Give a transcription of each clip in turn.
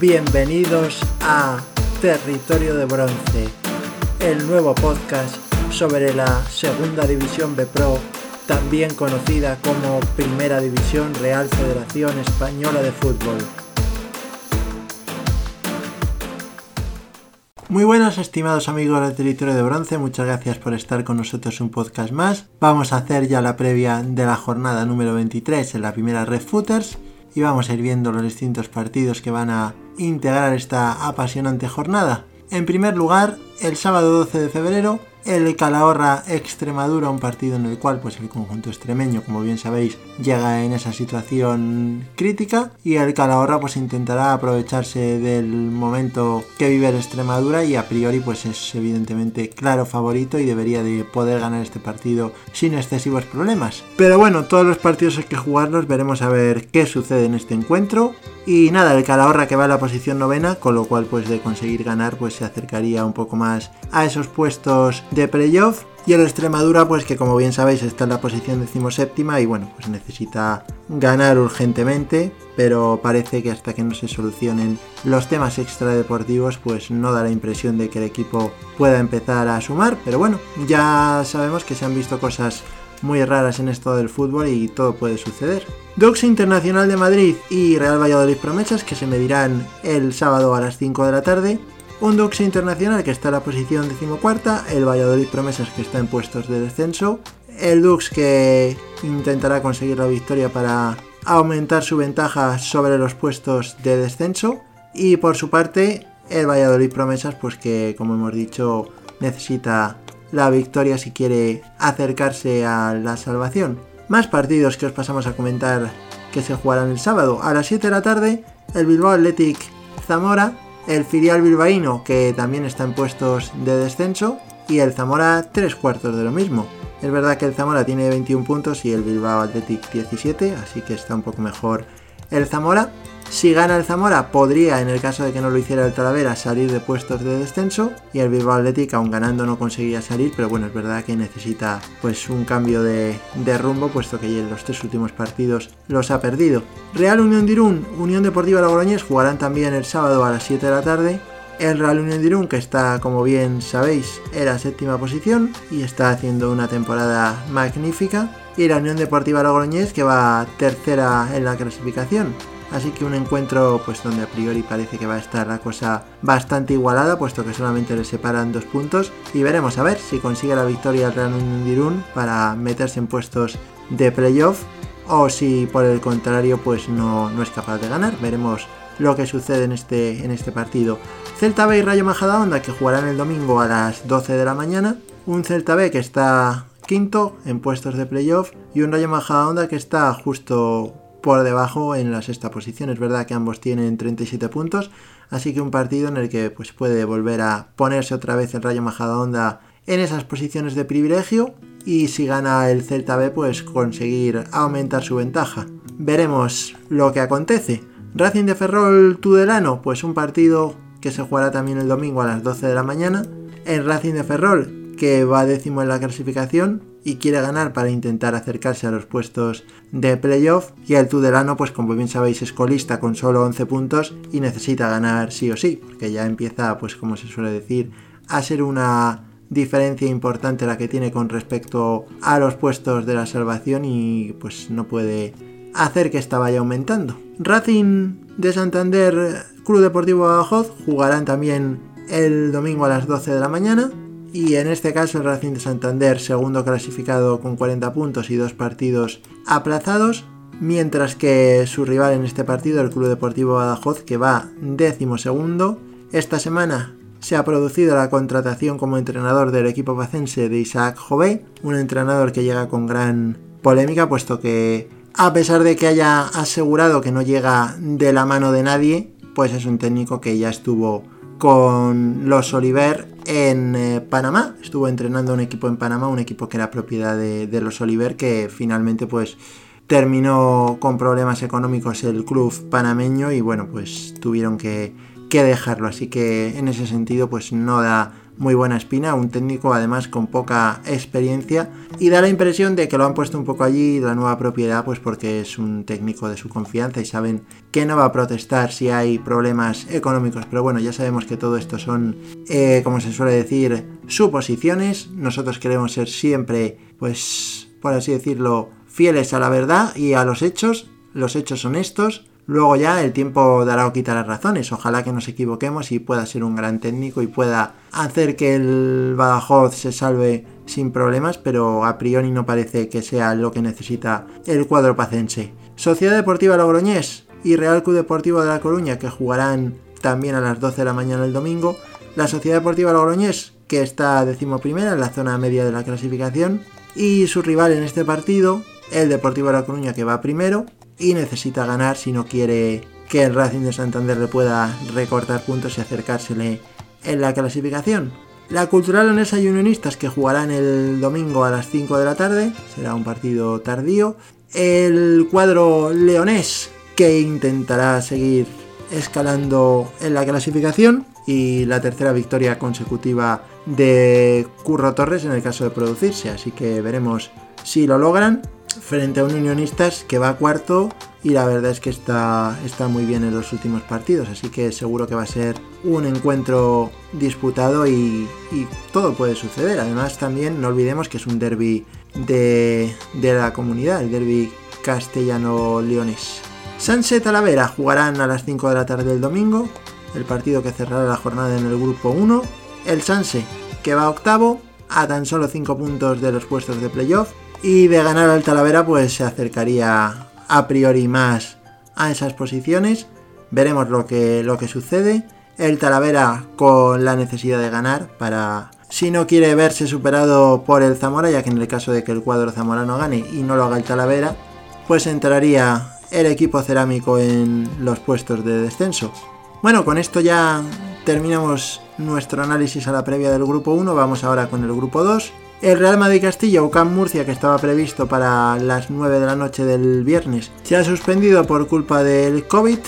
Bienvenidos a Territorio de Bronce, el nuevo podcast sobre la Segunda División B Pro, también conocida como Primera División Real Federación Española de Fútbol. Muy buenas estimados amigos del Territorio de Bronce, muchas gracias por estar con nosotros un podcast más. Vamos a hacer ya la previa de la jornada número 23 en la primera Red Footers y vamos a ir viendo los distintos partidos que van a integrar esta apasionante jornada. En primer lugar, el sábado 12 de febrero el Calahorra Extremadura, un partido en el cual pues el conjunto extremeño, como bien sabéis, llega en esa situación crítica y el Calahorra pues intentará aprovecharse del momento que vive el Extremadura y a priori pues es evidentemente claro favorito y debería de poder ganar este partido sin excesivos problemas. Pero bueno, todos los partidos hay que jugarlos, veremos a ver qué sucede en este encuentro. Y nada, el Calahorra que va a la posición novena, con lo cual pues de conseguir ganar pues se acercaría un poco más a esos puestos de playoff. Y el Extremadura, pues que como bien sabéis está en la posición decimoséptima y bueno, pues necesita ganar urgentemente, pero parece que hasta que no se solucionen los temas extradeportivos, pues no da la impresión de que el equipo pueda empezar a sumar. Pero bueno, ya sabemos que se han visto cosas muy raras en esto del fútbol y todo puede suceder. Dux Internacional de Madrid y Real Valladolid Promesas que se medirán el sábado a las 5 de la tarde un Dux Internacional que está en la posición decimocuarta, el Valladolid Promesas que está en puestos de descenso, el Dux que intentará conseguir la victoria para aumentar su ventaja sobre los puestos de descenso y por su parte el Valladolid Promesas pues que como hemos dicho necesita la victoria si quiere acercarse a la salvación. Más partidos que os pasamos a comentar que se jugarán el sábado a las 7 de la tarde, el Bilbao Athletic Zamora el filial bilbaíno que también está en puestos de descenso y el Zamora tres cuartos de lo mismo. Es verdad que el Zamora tiene 21 puntos y el Bilbao Athletic 17, así que está un poco mejor el Zamora. Si gana el Zamora, podría, en el caso de que no lo hiciera el Talavera, salir de puestos de descenso. Y el Bilbao Athletic, aún ganando, no conseguiría salir. Pero bueno, es verdad que necesita pues un cambio de, rumbo, puesto que en los tres últimos partidos los ha perdido. Real Unión de Irún, Unión Deportiva Logroñés jugarán también el sábado a las 7 de la tarde. El Real Unión de Irún, que está, como bien sabéis, en la séptima posición y está haciendo una temporada magnífica. Y la Unión Deportiva Logroñés, que va tercera en la clasificación. Así que un encuentro pues donde a priori parece que va a estar la cosa bastante igualada, puesto que solamente le separan dos puntos. Y veremos a ver si consigue la victoria el Real Unión para meterse en puestos de playoff o si por el contrario pues no, no es capaz de ganar. Veremos lo que sucede en este, en este partido. Celta B y Rayo Majadahonda que jugarán el domingo a las 12 de la mañana. Un Celta B que está quinto en puestos de playoff y un Rayo Majadahonda que está justo por debajo en la sexta posición. Es verdad que ambos tienen 37 puntos, así que un partido en el que pues, puede volver a ponerse otra vez el Rayo Majadahonda en esas posiciones de privilegio y si gana el Celta B pues conseguir aumentar su ventaja. Veremos lo que acontece. Racing de Ferrol Tudelano, pues un partido que se jugará también el domingo a las 12 de la mañana. El Racing de Ferrol, que va décimo en la clasificación, y quiere ganar para intentar acercarse a los puestos de playoff y el Tudelano pues como bien sabéis es colista con solo 11 puntos y necesita ganar sí o sí porque ya empieza pues como se suele decir a ser una diferencia importante la que tiene con respecto a los puestos de la salvación y pues no puede hacer que esta vaya aumentando. Racing de Santander Club Deportivo Badajoz jugarán también el domingo a las 12 de la mañana y en este caso el Racing de Santander, segundo clasificado con 40 puntos y dos partidos aplazados, mientras que su rival en este partido, el Club Deportivo Badajoz, que va décimo segundo. Esta semana se ha producido la contratación como entrenador del equipo pacense de Isaac Jové, un entrenador que llega con gran polémica, puesto que a pesar de que haya asegurado que no llega de la mano de nadie, pues es un técnico que ya estuvo con los Oliver en eh, Panamá. Estuvo entrenando un equipo en Panamá, un equipo que era propiedad de, los Oliver, que finalmente pues terminó con problemas económicos el club panameño y bueno, pues tuvieron que, que dejarlo. Así que en ese sentido pues no da muy buena espina, un técnico además con poca experiencia. Y da la impresión de que lo han puesto un poco allí la nueva propiedad pues porque es un técnico de su confianza y saben que no va a protestar si hay problemas económicos, pero bueno, ya sabemos que todo esto son, eh, como se suele decir, suposiciones, nosotros queremos ser siempre, pues, por así decirlo, fieles a la verdad y a los hechos, los hechos honestos, Luego ya el tiempo dará o quitará razones. Ojalá que nos equivoquemos y pueda ser un gran técnico y pueda hacer que el Badajoz se salve sin problemas, pero a priori no parece que sea lo que necesita el cuadro pacense. Sociedad Deportiva Logroñés y Real Club Deportivo de La Coruña que jugarán también a las 12 de la mañana el domingo. La Sociedad Deportiva Logroñés que está decimoprimera en la zona media de la clasificación y su rival en este partido, el Deportivo de La Coruña que va primero y necesita ganar si no quiere que el Racing de Santander le pueda recortar puntos y acercársele en la clasificación. La Cultural Leonesa y Unionistas que jugarán el domingo a las 5 de la tarde, será un partido tardío. El cuadro leonés que intentará seguir escalando en la clasificación y la tercera victoria consecutiva de Curro Torres en el caso de producirse, así que veremos si lo logran frente a un Unionistas que va cuarto y la verdad es que está, está muy bien en los últimos partidos, así que seguro que va a ser un encuentro disputado y, todo puede suceder. Además también no olvidemos que es un derby de, la comunidad, el derby castellano-leones. Sanse Talavera jugarán a las 5 de la tarde del domingo, el partido que cerrará la jornada en el grupo 1. El Sanse, que va octavo, a tan solo 5 puntos de los puestos de playoff, y de ganar al Talavera pues se acercaría a priori más a esas posiciones. Veremos lo que, lo que sucede. El Talavera con la necesidad de ganar para si no quiere verse superado por el Zamora, ya que en el caso de que el cuadro zamorano gane y no lo haga el Talavera, pues entraría el equipo cerámico en los puestos de descenso. Bueno, con esto ya terminamos nuestro análisis a la previa del grupo 1, vamos ahora con el grupo 2. El Real Madrid Castilla o Murcia, que estaba previsto para las 9 de la noche del viernes, se ha suspendido por culpa del COVID.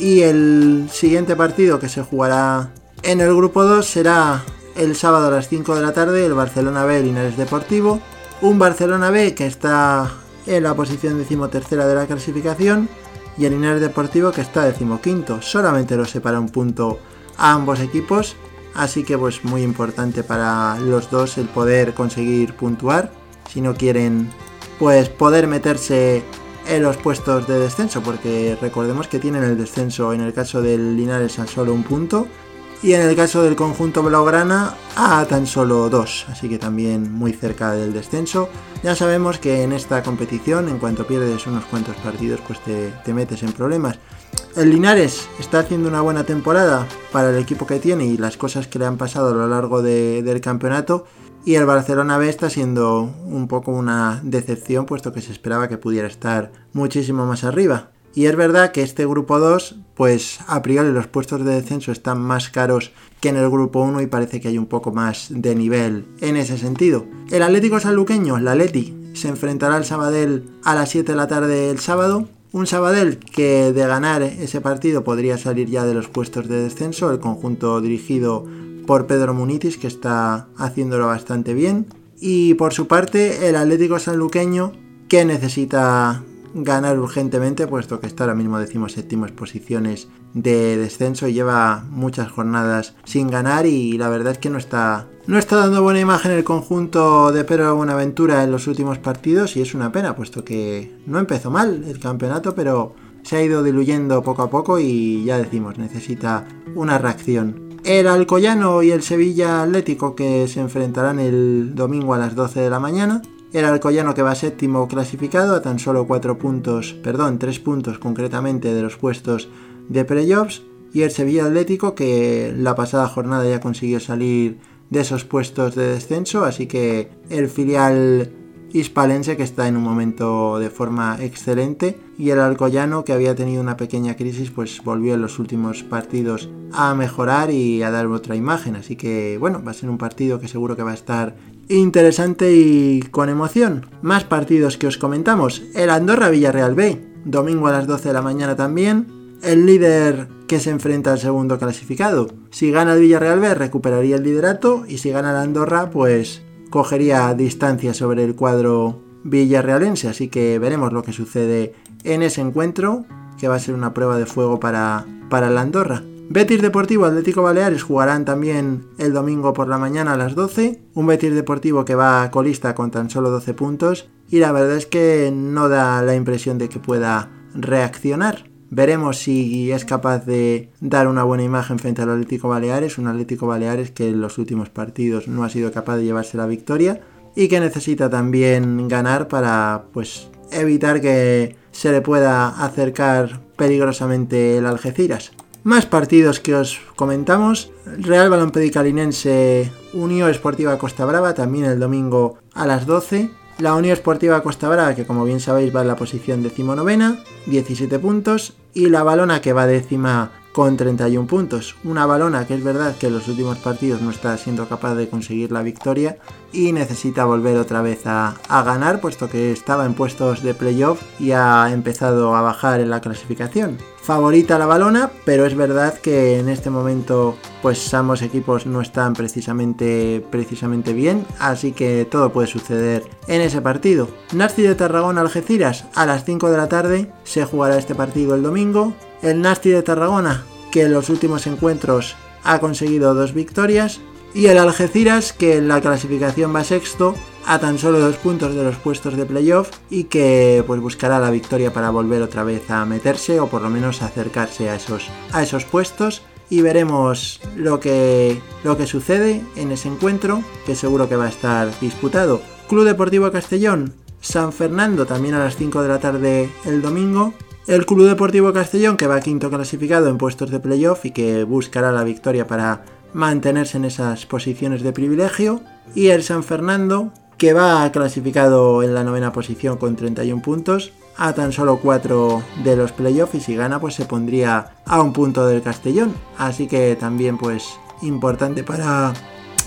Y el siguiente partido que se jugará en el grupo 2 será el sábado a las 5 de la tarde, el Barcelona B Linares Deportivo. Un Barcelona B que está en la posición decimotercera de la clasificación y el Linares Deportivo que está decimoquinto. Solamente lo separa un punto a ambos equipos Así que pues muy importante para los dos el poder conseguir puntuar. Si no quieren pues poder meterse en los puestos de descenso. Porque recordemos que tienen el descenso en el caso del Linares a solo un punto. Y en el caso del conjunto Blaugrana a tan solo dos. Así que también muy cerca del descenso. Ya sabemos que en esta competición en cuanto pierdes unos cuantos partidos pues te, te metes en problemas. El Linares está haciendo una buena temporada para el equipo que tiene y las cosas que le han pasado a lo largo del campeonato. Y el Barcelona B está siendo un poco una decepción, puesto que se esperaba que pudiera estar muchísimo más arriba. Y es verdad que este grupo 2, pues a priori los puestos de descenso están más caros que en el grupo 1 y parece que hay un poco más de nivel en ese sentido. El Atlético Sanluqueño, el Atleti, se enfrentará al Sabadell a las 7 de la tarde el sábado un Sabadell que de ganar ese partido podría salir ya de los puestos de descenso, el conjunto dirigido por Pedro Munitis que está haciéndolo bastante bien. Y por su parte el Atlético Sanluqueño que necesita ganar urgentemente, puesto que está ahora mismo decimos séptimas posiciones de descenso y lleva muchas jornadas sin ganar y la verdad es que no está no está dando buena imagen el conjunto de Pedro Buenaventura en los últimos partidos y es una pena, puesto que no empezó mal el campeonato, pero se ha ido diluyendo poco a poco y ya decimos, necesita una reacción. El Alcoyano y el Sevilla Atlético que se enfrentarán el domingo a las 12 de la mañana. El Alcoyano que va séptimo clasificado a tan solo 4 puntos, perdón, 3 puntos concretamente de los puestos de playoffs. Y el Sevilla Atlético que la pasada jornada ya consiguió salir de esos puestos de descenso. Así que el filial hispalense que está en un momento de forma excelente y el Alcoyano que había tenido una pequeña crisis pues volvió en los últimos partidos a mejorar y a dar otra imagen así que bueno va a ser un partido que seguro que va a estar interesante y con emoción. Más partidos que os comentamos. El Andorra Villarreal B, domingo a las 12 de la mañana también. el líder que se enfrenta al segundo clasificado. Si gana el Villarreal B recuperaría el liderato y si gana el Andorra pues cogería distancia sobre el cuadro villarrealense. Así que veremos lo que sucede en ese encuentro que va a ser una prueba de fuego para, para el Andorra. Betis Deportivo Atlético Baleares jugarán también el domingo por la mañana a las 12. Un Betis Deportivo que va colista con tan solo 12 puntos y la verdad es que no da la impresión de que pueda reaccionar. Veremos si es capaz de dar una buena imagen frente al Atlético Baleares, un Atlético Baleares que en los últimos partidos no ha sido capaz de llevarse la victoria y que necesita también ganar para pues evitar que se le pueda acercar peligrosamente el Algeciras. Más partidos que os comentamos. Real Balompedicalinense Unión Esportiva Costa Brava, también el domingo a las 12. La Unión Esportiva Costa Brava, que como bien sabéis va en la posición decimonovena, 17 puntos. Y la Balona, que va décima con 31 puntos. Una balona que es verdad que en los últimos partidos no está siendo capaz de conseguir la victoria y necesita volver otra vez a, ganar puesto que estaba en puestos de playoff y ha empezado a bajar en la clasificación. Favorita la balona, pero es verdad que en este momento pues ambos equipos no están precisamente, precisamente bien, así que todo puede suceder en ese partido. Nasty de Tarragona Algeciras a las 5 de la tarde se jugará este partido el domingo el Nasti de Tarragona, que en los últimos encuentros ha conseguido dos victorias, y el Algeciras, que en la clasificación va sexto, a tan solo dos puntos de los puestos de playoff y que pues buscará la victoria para volver otra vez a meterse o por lo menos acercarse a esos, a esos puestos y veremos lo que, lo que sucede en ese encuentro que seguro que va a estar disputado. Club Deportivo Castellón, San Fernando también a las 5 de la tarde el domingo el Club Deportivo Castellón, que va quinto clasificado en puestos de playoff y que buscará la victoria para mantenerse en esas posiciones de privilegio. Y el San Fernando, que va clasificado en la novena posición con 31 puntos, a tan solo 4 de los playoffs y si gana pues se pondría a un punto del Castellón. Así que también pues importante para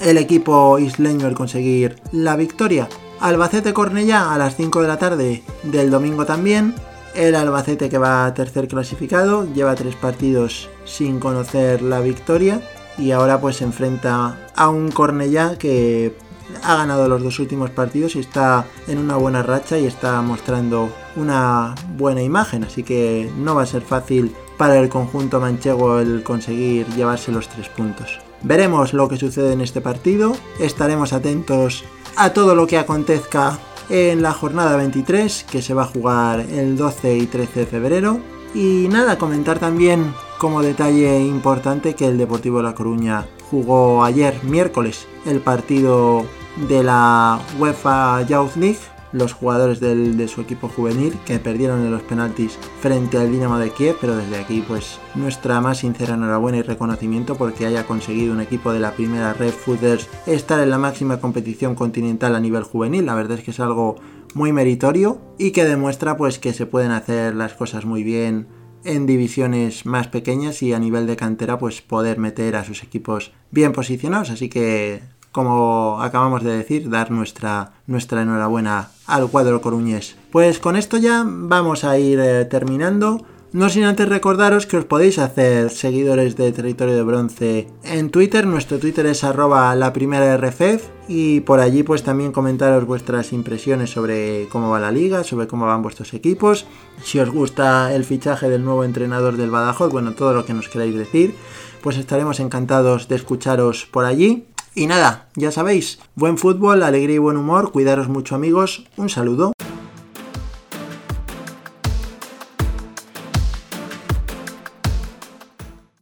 el equipo isleño el conseguir la victoria. Albacete Cornellá a las 5 de la tarde del domingo también. El Albacete que va tercer clasificado, lleva tres partidos sin conocer la victoria y ahora pues se enfrenta a un Cornellá que ha ganado los dos últimos partidos y está en una buena racha y está mostrando una buena imagen, así que no va a ser fácil para el conjunto manchego el conseguir llevarse los tres puntos. Veremos lo que sucede en este partido, estaremos atentos a todo lo que acontezca en la jornada 23 que se va a jugar el 12 y 13 de febrero. Y nada, comentar también como detalle importante que el Deportivo de La Coruña jugó ayer miércoles el partido de la UEFA Youth League los jugadores de su equipo juvenil que perdieron en los penaltis frente al Dinamo de Kiev, pero desde aquí pues nuestra más sincera enhorabuena y reconocimiento porque haya conseguido un equipo de la primera Red Footers estar en la máxima competición continental a nivel juvenil, la verdad es que es algo muy meritorio y que demuestra pues que se pueden hacer las cosas muy bien en divisiones más pequeñas y a nivel de cantera pues poder meter a sus equipos bien posicionados, así que como acabamos de decir, dar nuestra, nuestra enhorabuena al cuadro coruñés. Pues con esto ya vamos a ir eh, terminando. No sin antes recordaros que os podéis hacer seguidores de Territorio de Bronce en Twitter. Nuestro Twitter es arroba la primera RFF y por allí pues también comentaros vuestras impresiones sobre cómo va la liga, sobre cómo van vuestros equipos, si os gusta el fichaje del nuevo entrenador del Badajoz, bueno, todo lo que nos queráis decir, pues estaremos encantados de escucharos por allí. Y nada, ya sabéis, buen fútbol, alegría y buen humor, cuidaros mucho amigos, un saludo.